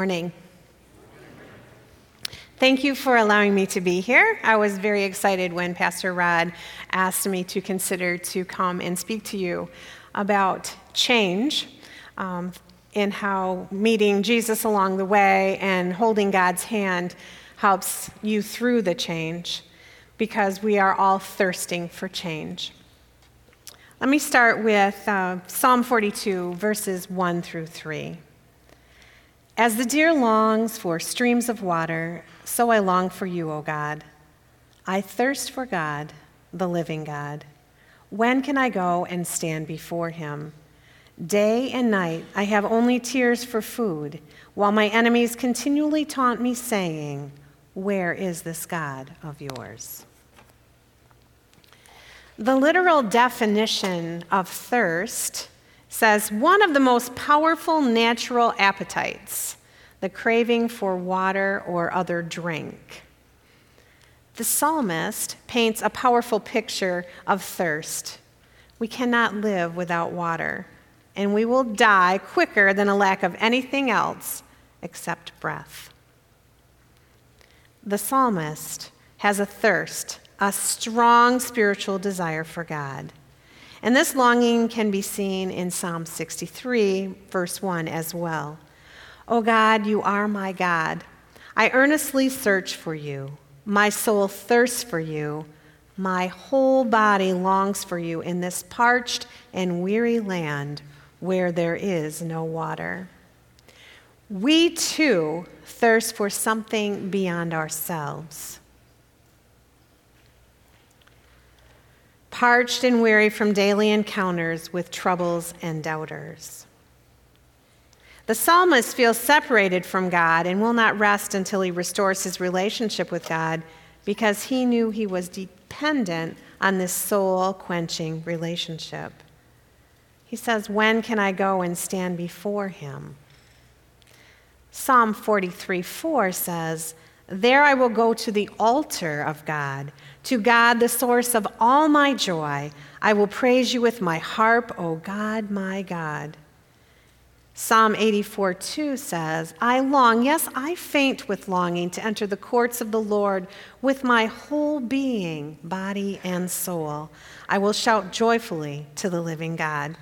Morning. Thank you for allowing me to be here. I was very excited when Pastor Rod asked me to consider to come and speak to you about change um, and how meeting Jesus along the way and holding God's hand helps you through the change because we are all thirsting for change. Let me start with uh, Psalm 42, verses 1 through 3. As the deer longs for streams of water, so I long for you, O God. I thirst for God, the living God. When can I go and stand before him? Day and night I have only tears for food, while my enemies continually taunt me, saying, Where is this God of yours? The literal definition of thirst says one of the most powerful natural appetites, the craving for water or other drink. The psalmist paints a powerful picture of thirst. We cannot live without water, and we will die quicker than a lack of anything else except breath. The psalmist has a thirst, a strong spiritual desire for God. And this longing can be seen in Psalm 63, verse 1 as well. O God, you are my God. I earnestly search for you. My soul thirsts for you. My whole body longs for you in this parched and weary land where there is no water. We too thirst for something beyond ourselves. Parched and weary from daily encounters with troubles and doubters. The psalmist feels separated from God and will not rest until he restores his relationship with God because he knew he was dependent on this soul quenching relationship. He says, When can I go and stand before him? Psalm 43 4 says, There I will go to the altar of God to God, the source of all my joy, I will praise you with my harp, O God, my God. Psalm 84 2 says, I long, yes, I faint with longing to enter the courts of the Lord with my whole being, body, and soul. I will shout joyfully to the living God.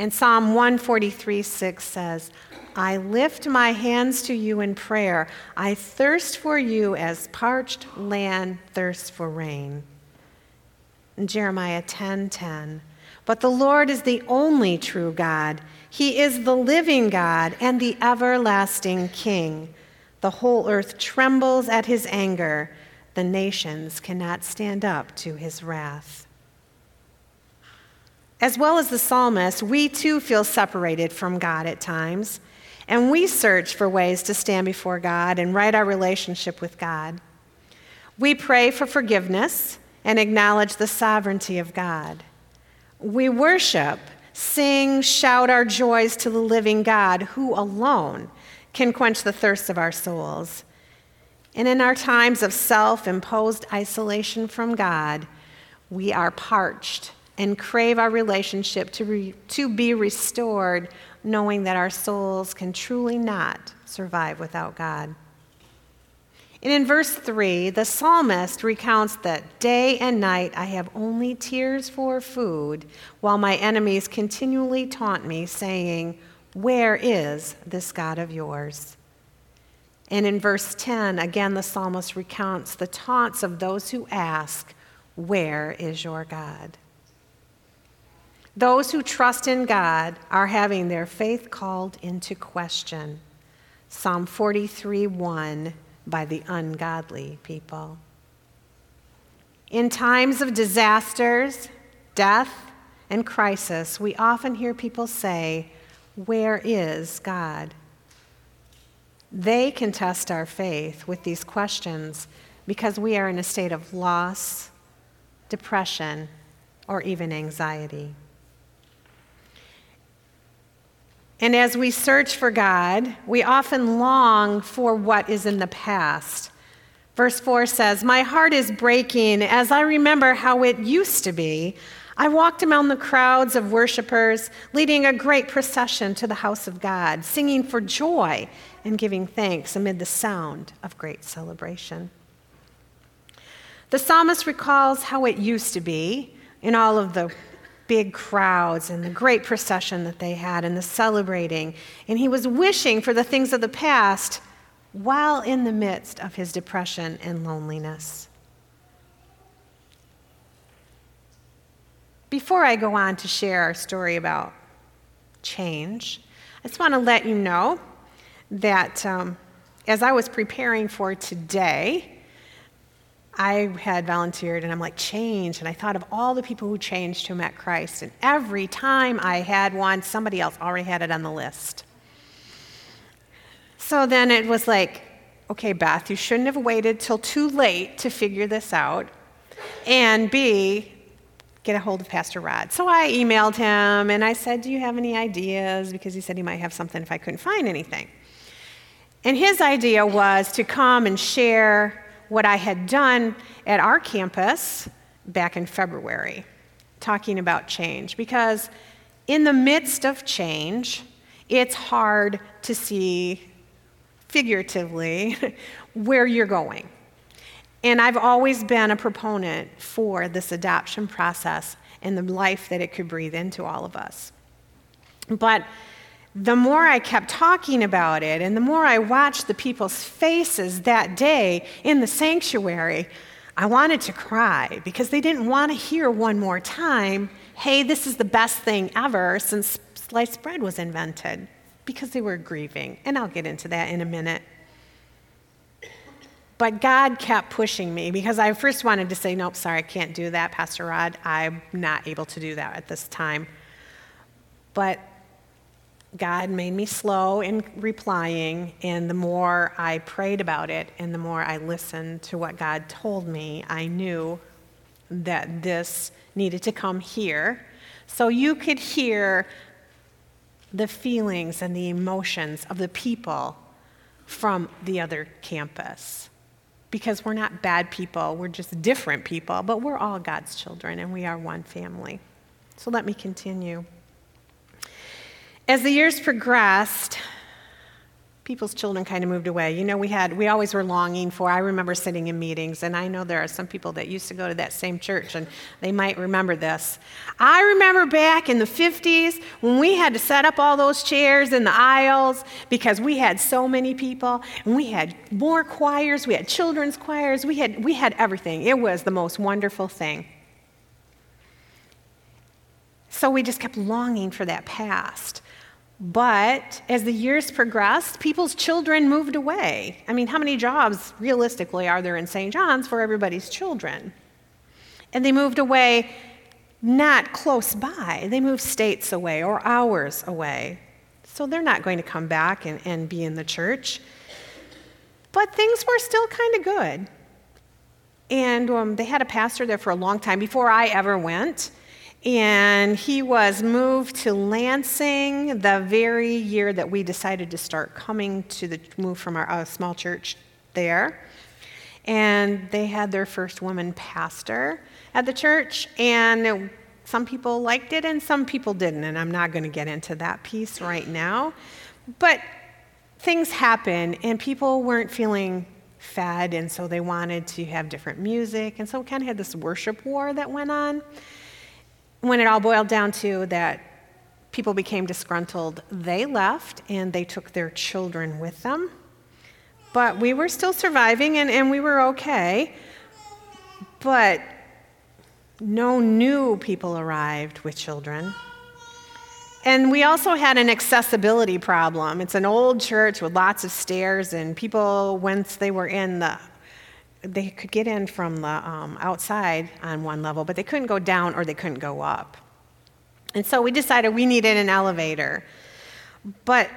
And Psalm 143 6 says, I lift my hands to you in prayer. I thirst for you as parched land thirsts for rain. In Jeremiah 10:10. 10, 10, but the Lord is the only true God. He is the living God and the everlasting King. The whole earth trembles at his anger. The nations cannot stand up to his wrath. As well as the psalmist, we too feel separated from God at times, and we search for ways to stand before God and right our relationship with God. We pray for forgiveness and acknowledge the sovereignty of God. We worship, sing, shout our joys to the living God, who alone can quench the thirst of our souls. And in our times of self imposed isolation from God, we are parched and crave our relationship to, re, to be restored, knowing that our souls can truly not survive without God. And in verse 3, the psalmist recounts that day and night I have only tears for food, while my enemies continually taunt me, saying, Where is this God of yours? And in verse 10, again, the psalmist recounts the taunts of those who ask, Where is your God? Those who trust in God are having their faith called into question. Psalm 43 1 by the ungodly people. In times of disasters, death, and crisis, we often hear people say, Where is God? They can test our faith with these questions because we are in a state of loss, depression, or even anxiety. And as we search for God, we often long for what is in the past. Verse 4 says, My heart is breaking as I remember how it used to be. I walked among the crowds of worshipers, leading a great procession to the house of God, singing for joy and giving thanks amid the sound of great celebration. The psalmist recalls how it used to be in all of the big crowds and the great procession that they had and the celebrating. And he was wishing for the things of the past while in the midst of his depression and loneliness. Before I go on to share our story about change, I just want to let you know that um, as I was preparing for today, I had volunteered and I'm like, change. And I thought of all the people who changed who met Christ. And every time I had one, somebody else already had it on the list. So then it was like, okay, Beth, you shouldn't have waited till too late to figure this out. And B, get a hold of Pastor Rod. So I emailed him and I said, Do you have any ideas? Because he said he might have something if I couldn't find anything. And his idea was to come and share what I had done at our campus back in February, talking about change. Because in the midst of change, it's hard to see figuratively where you're going. And I've always been a proponent for this adoption process and the life that it could breathe into all of us. But the more I kept talking about it and the more I watched the people's faces that day in the sanctuary, I wanted to cry because they didn't want to hear one more time, hey, this is the best thing ever since sliced bread was invented, because they were grieving. And I'll get into that in a minute. But God kept pushing me because I first wanted to say, nope, sorry, I can't do that, Pastor Rod. I'm not able to do that at this time. But God made me slow in replying, and the more I prayed about it and the more I listened to what God told me, I knew that this needed to come here so you could hear the feelings and the emotions of the people from the other campus because we're not bad people, we're just different people, but we're all God's children and we are one family. So let me continue. As the years progressed, people's children kind of moved away. You know, we had we always were longing for. I remember sitting in meetings, and I know there are some people that used to go to that same church, and they might remember this. I remember back in the 50s when we had to set up all those chairs in the aisles because we had so many people, and we had more choirs, we had children's choirs, we had we had everything. It was the most wonderful thing. So we just kept longing for that past. But as the years progressed, people's children moved away. I mean, how many jobs realistically are there in St. John's for everybody's children? And they moved away not close by, they moved states away or hours away. So they're not going to come back and, and be in the church. But things were still kind of good. And um, they had a pastor there for a long time before I ever went. And he was moved to Lansing the very year that we decided to start coming to the move from our uh, small church there. And they had their first woman pastor at the church. And some people liked it and some people didn't. And I'm not going to get into that piece right now. But things happen, and people weren't feeling fed. And so they wanted to have different music. And so we kind of had this worship war that went on when it all boiled down to that people became disgruntled, they left and they took their children with them. But we were still surviving and, and we were okay. But no new people arrived with children. And we also had an accessibility problem. It's an old church with lots of stairs, and people, once they were in the they could get in from the um, outside on one level, but they couldn't go down or they couldn't go up. And so we decided we needed an elevator. But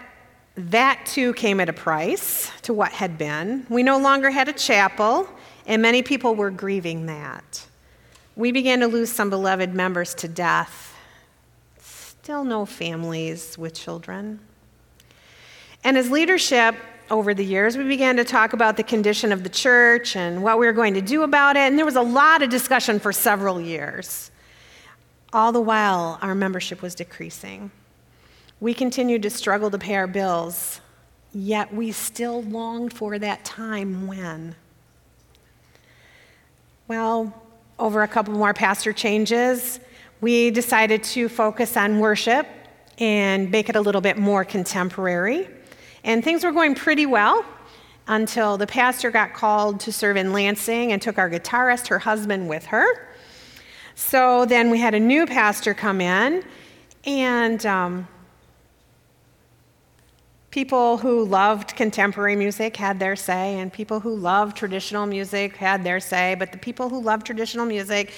that too came at a price to what had been. We no longer had a chapel, and many people were grieving that. We began to lose some beloved members to death. Still no families with children. And as leadership, over the years, we began to talk about the condition of the church and what we were going to do about it, and there was a lot of discussion for several years. All the while, our membership was decreasing. We continued to struggle to pay our bills, yet we still longed for that time when. Well, over a couple more pastor changes, we decided to focus on worship and make it a little bit more contemporary. And things were going pretty well until the pastor got called to serve in Lansing and took our guitarist, her husband, with her. So then we had a new pastor come in, and um, people who loved contemporary music had their say, and people who loved traditional music had their say. But the people who loved traditional music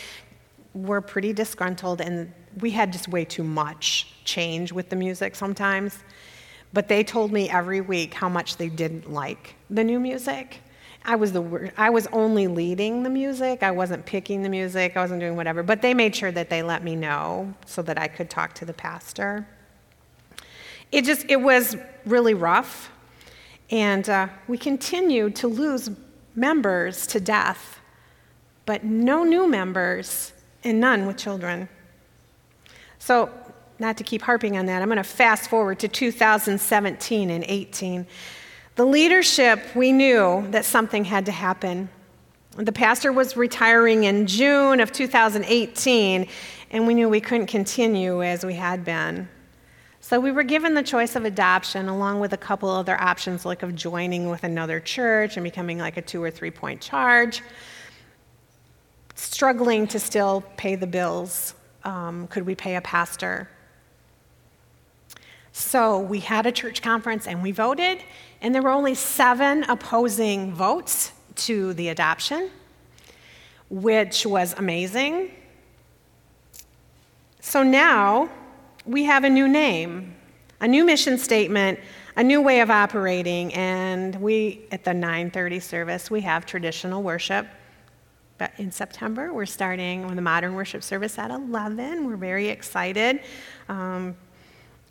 were pretty disgruntled, and we had just way too much change with the music sometimes. But they told me every week how much they didn't like the new music. I was, the, I was only leading the music. I wasn't picking the music. I wasn't doing whatever. But they made sure that they let me know so that I could talk to the pastor. It just, it was really rough. And uh, we continued to lose members to death, but no new members and none with children. So not to keep harping on that, I'm going to fast forward to 2017 and 18. The leadership, we knew that something had to happen. The pastor was retiring in June of 2018, and we knew we couldn't continue as we had been. So we were given the choice of adoption along with a couple other options, like of joining with another church and becoming like a two or three point charge. Struggling to still pay the bills. Um, could we pay a pastor? So we had a church conference and we voted, and there were only seven opposing votes to the adoption, which was amazing. So now we have a new name, a new mission statement, a new way of operating, and we, at the 9:30 service, we have traditional worship. But in September, we're starting with a modern worship service at 11. We're very excited. Um,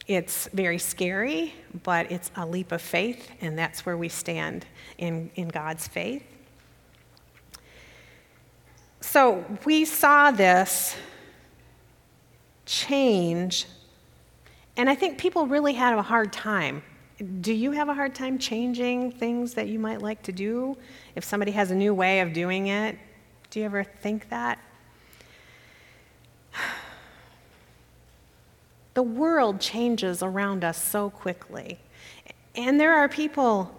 it's very scary, but it's a leap of faith, and that's where we stand in, in God's faith. So we saw this change, and I think people really had a hard time. Do you have a hard time changing things that you might like to do? If somebody has a new way of doing it, do you ever think that? The world changes around us so quickly. And there are people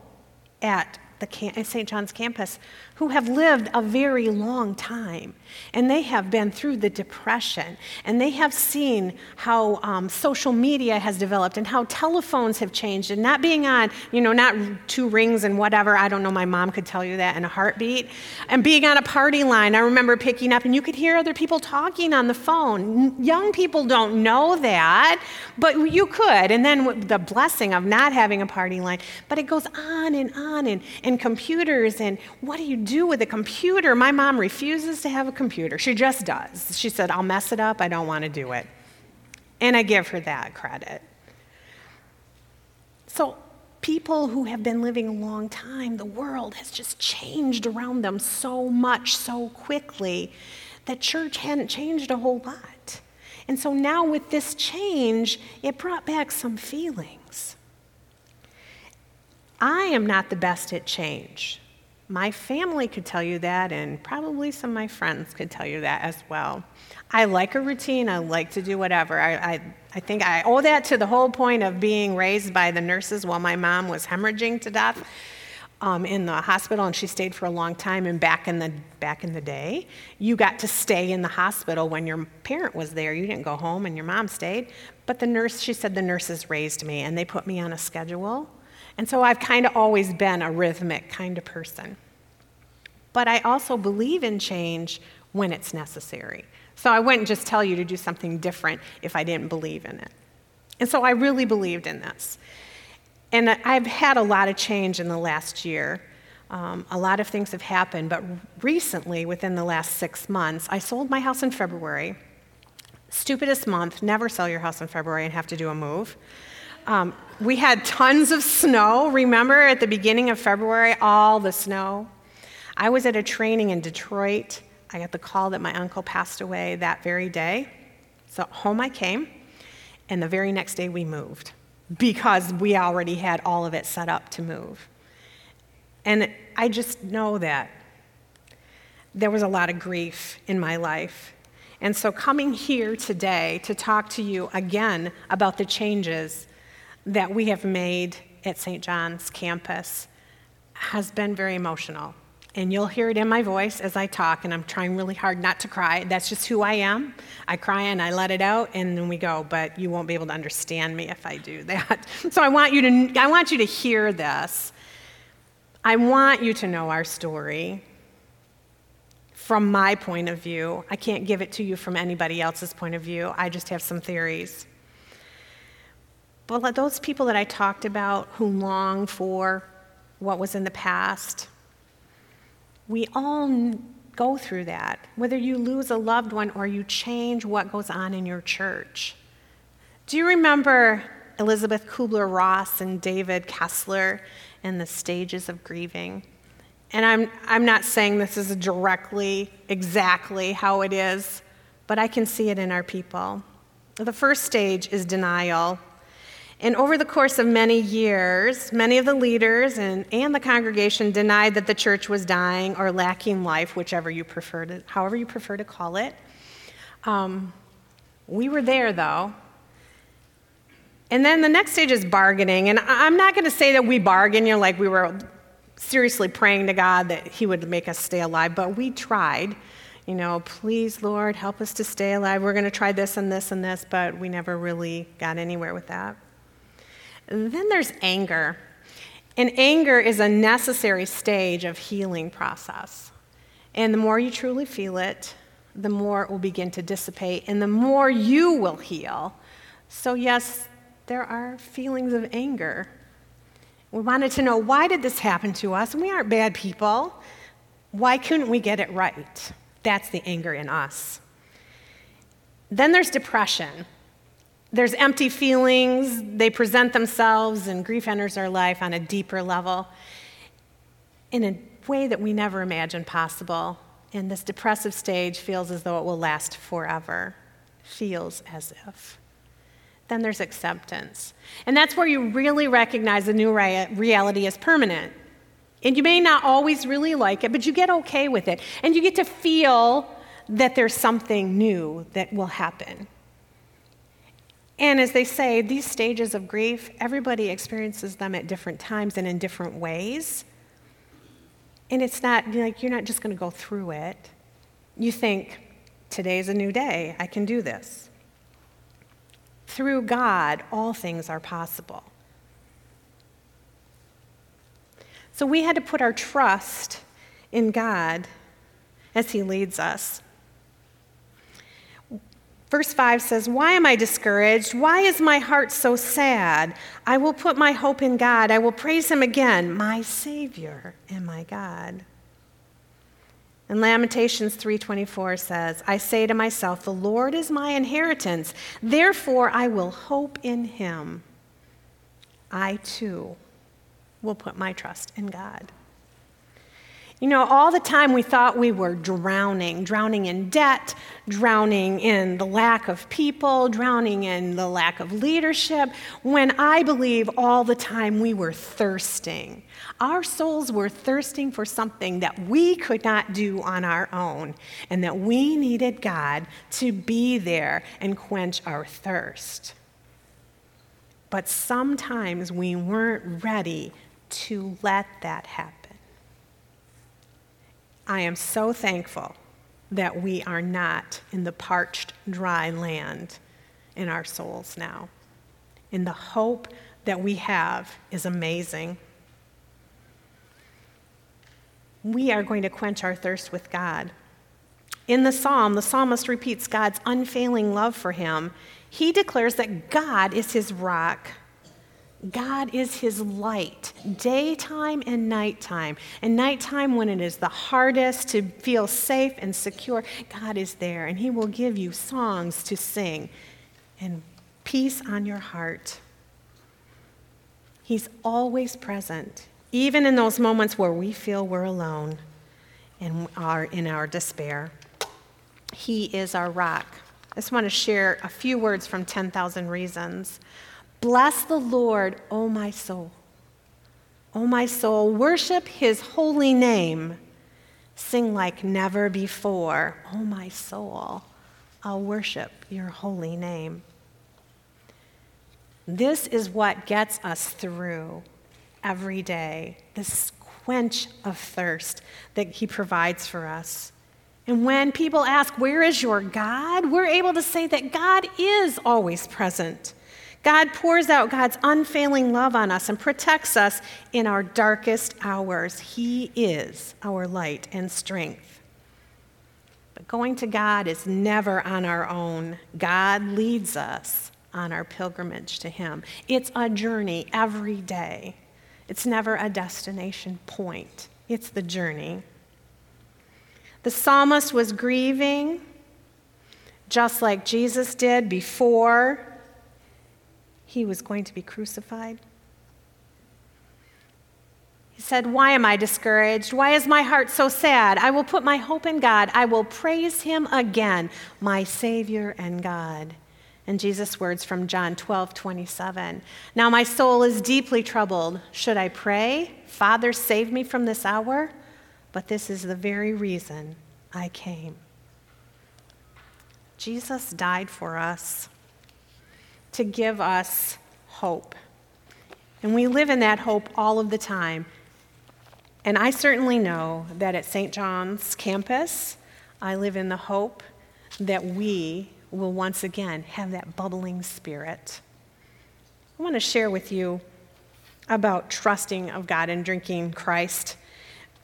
at the St. John's campus who have lived a very long time. And they have been through the Depression. And they have seen how um, social media has developed and how telephones have changed. And not being on, you know, not two rings and whatever. I don't know, my mom could tell you that in a heartbeat. And being on a party line, I remember picking up and you could hear other people talking on the phone. Young people don't know that, but you could. And then the blessing of not having a party line. But it goes on and on and, and computers and what do you do with a computer? My mom refuses to have a computer. She just does. She said, I'll mess it up. I don't want to do it. And I give her that credit. So, people who have been living a long time, the world has just changed around them so much, so quickly, that church hadn't changed a whole lot. And so now, with this change, it brought back some feelings. I am not the best at change. My family could tell you that, and probably some of my friends could tell you that as well. I like a routine, I like to do whatever. I, I, I think I owe that to the whole point of being raised by the nurses while my mom was hemorrhaging to death. Um, in the hospital, and she stayed for a long time. And back in the back in the day, you got to stay in the hospital when your parent was there. You didn't go home, and your mom stayed. But the nurse, she said, the nurses raised me, and they put me on a schedule. And so I've kind of always been a rhythmic kind of person. But I also believe in change when it's necessary. So I wouldn't just tell you to do something different if I didn't believe in it. And so I really believed in this. And I've had a lot of change in the last year. Um, a lot of things have happened, but recently, within the last six months, I sold my house in February. Stupidest month, never sell your house in February and have to do a move. Um, we had tons of snow. Remember at the beginning of February, all the snow? I was at a training in Detroit. I got the call that my uncle passed away that very day. So home I came, and the very next day we moved because we already had all of it set up to move. And I just know that there was a lot of grief in my life. And so, coming here today to talk to you again about the changes that we have made at St. John's campus has been very emotional. And you'll hear it in my voice as I talk, and I'm trying really hard not to cry. That's just who I am. I cry and I let it out, and then we go, but you won't be able to understand me if I do that. So I want you to, I want you to hear this. I want you to know our story from my point of view. I can't give it to you from anybody else's point of view. I just have some theories. But those people that I talked about who long for what was in the past, we all go through that. Whether you lose a loved one or you change what goes on in your church. Do you remember Elizabeth Kubler Ross and David Kessler and the stages of grieving? And I'm, I'm not saying this is directly, exactly how it is, but I can see it in our people. The first stage is denial. And over the course of many years, many of the leaders and, and the congregation denied that the church was dying or lacking life, whichever you prefer to, however you prefer to call it. Um, we were there, though. And then the next stage is bargaining. And I'm not going to say that we bargain, you know, like we were seriously praying to God that He would make us stay alive, but we tried. You know, please, Lord, help us to stay alive. We're going to try this and this and this, but we never really got anywhere with that. And then there's anger. And anger is a necessary stage of healing process. And the more you truly feel it, the more it will begin to dissipate and the more you will heal. So, yes, there are feelings of anger we wanted to know why did this happen to us? We aren't bad people. Why couldn't we get it right? That's the anger in us. Then there's depression. There's empty feelings, they present themselves, and grief enters our life on a deeper level in a way that we never imagined possible. And this depressive stage feels as though it will last forever. Feels as if then there's acceptance. And that's where you really recognize the new reality is permanent. And you may not always really like it, but you get okay with it. And you get to feel that there's something new that will happen. And as they say, these stages of grief, everybody experiences them at different times and in different ways. And it's not like you're not just going to go through it. You think, today's a new day, I can do this. Through God, all things are possible. So we had to put our trust in God as He leads us. Verse 5 says, Why am I discouraged? Why is my heart so sad? I will put my hope in God. I will praise Him again, my Savior and my God. And Lamentations 3:24 says, "I say to myself, the Lord is my inheritance; therefore I will hope in him. I too will put my trust in God." You know, all the time we thought we were drowning, drowning in debt, drowning in the lack of people, drowning in the lack of leadership, when I believe all the time we were thirsting. Our souls were thirsting for something that we could not do on our own, and that we needed God to be there and quench our thirst. But sometimes we weren't ready to let that happen. I am so thankful that we are not in the parched, dry land in our souls now. And the hope that we have is amazing. We are going to quench our thirst with God. In the psalm, the psalmist repeats God's unfailing love for him. He declares that God is his rock God is his light, daytime and nighttime. And nighttime, when it is the hardest to feel safe and secure, God is there, and he will give you songs to sing and peace on your heart. He's always present, even in those moments where we feel we're alone and are in our despair. He is our rock. I just want to share a few words from 10,000 Reasons. Bless the Lord, O my soul. O my soul, worship his holy name. Sing like never before. O my soul, I'll worship your holy name. This is what gets us through every day, this quench of thirst that he provides for us. And when people ask, Where is your God? we're able to say that God is always present. God pours out God's unfailing love on us and protects us in our darkest hours. He is our light and strength. But going to God is never on our own. God leads us on our pilgrimage to Him. It's a journey every day, it's never a destination point, it's the journey. The psalmist was grieving just like Jesus did before he was going to be crucified. He said, Why am I discouraged? Why is my heart so sad? I will put my hope in God. I will praise him again, my Savior and God. And Jesus' words from John 12, 27. Now my soul is deeply troubled. Should I pray? Father, save me from this hour? but this is the very reason I came. Jesus died for us to give us hope. And we live in that hope all of the time. And I certainly know that at St. John's campus, I live in the hope that we will once again have that bubbling spirit. I want to share with you about trusting of God and drinking Christ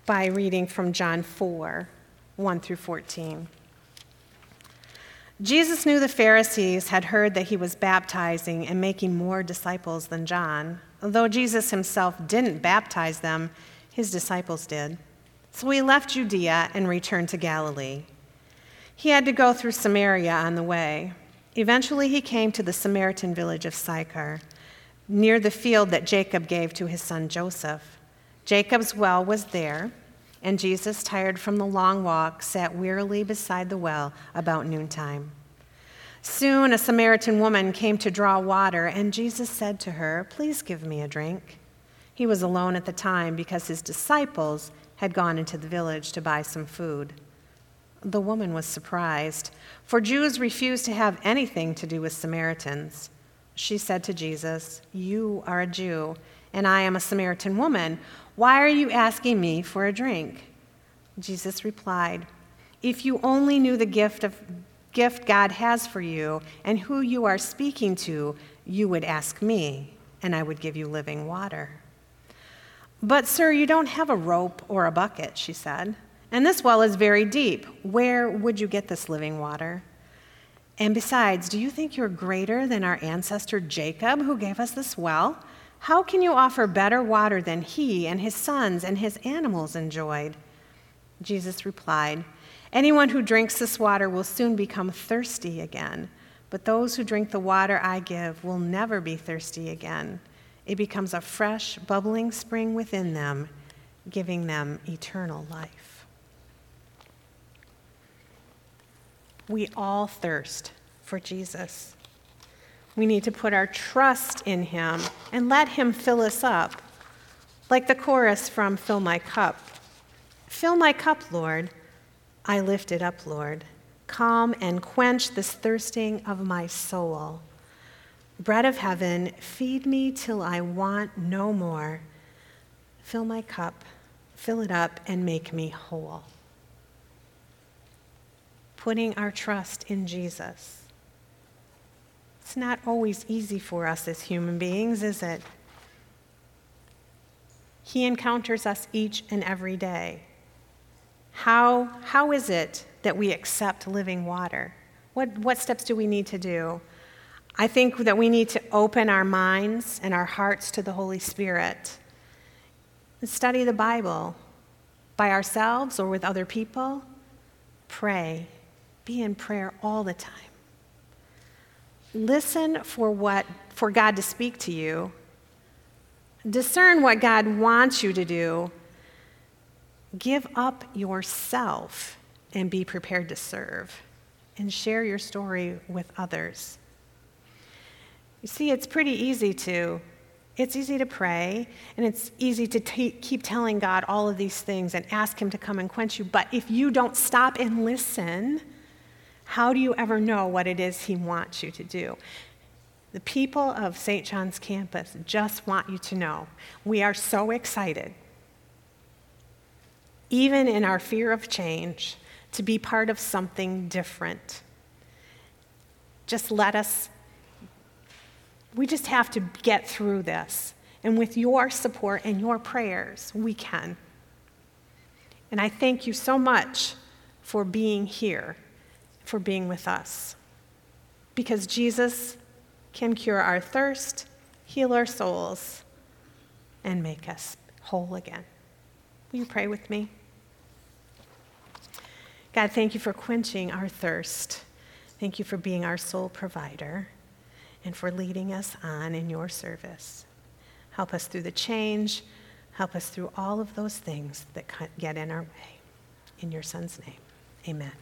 by reading from John 4 1 through 14. Jesus knew the Pharisees had heard that he was baptizing and making more disciples than John. Though Jesus himself didn't baptize them, his disciples did. So he left Judea and returned to Galilee. He had to go through Samaria on the way. Eventually, he came to the Samaritan village of Sychar, near the field that Jacob gave to his son Joseph. Jacob's well was there, and Jesus, tired from the long walk, sat wearily beside the well about noontime. Soon a Samaritan woman came to draw water, and Jesus said to her, Please give me a drink. He was alone at the time because his disciples had gone into the village to buy some food. The woman was surprised, for Jews refused to have anything to do with Samaritans. She said to Jesus, You are a Jew, and I am a Samaritan woman. Why are you asking me for a drink? Jesus replied, If you only knew the gift of gift God has for you and who you are speaking to, you would ask me, and I would give you living water. But, sir, you don't have a rope or a bucket, she said, and this well is very deep. Where would you get this living water? And besides, do you think you're greater than our ancestor Jacob, who gave us this well? How can you offer better water than he and his sons and his animals enjoyed? Jesus replied, Anyone who drinks this water will soon become thirsty again, but those who drink the water I give will never be thirsty again. It becomes a fresh, bubbling spring within them, giving them eternal life. We all thirst for Jesus. We need to put our trust in Him and let Him fill us up. Like the chorus from Fill My Cup Fill my cup, Lord. I lift it up, Lord. Calm and quench this thirsting of my soul. Bread of heaven, feed me till I want no more. Fill my cup, fill it up, and make me whole. Putting our trust in Jesus it's not always easy for us as human beings, is it? He encounters us each and every day. How, how is it that we accept living water? What, what steps do we need to do? I think that we need to open our minds and our hearts to the Holy Spirit and study the Bible by ourselves or with other people. Pray. Be in prayer all the time. Listen for what for God to speak to you. Discern what God wants you to do. Give up yourself and be prepared to serve. and share your story with others. You see, it's pretty easy to. It's easy to pray, and it's easy to t- keep telling God all of these things and ask Him to come and quench you. But if you don't stop and listen, how do you ever know what it is He wants you to do? The people of St. John's campus just want you to know we are so excited, even in our fear of change, to be part of something different. Just let us, we just have to get through this. And with your support and your prayers, we can. And I thank you so much for being here, for being with us. Because Jesus can cure our thirst, heal our souls, and make us whole again. Will you pray with me? God, thank you for quenching our thirst. Thank you for being our sole provider and for leading us on in your service. Help us through the change. Help us through all of those things that get in our way. In your son's name, amen.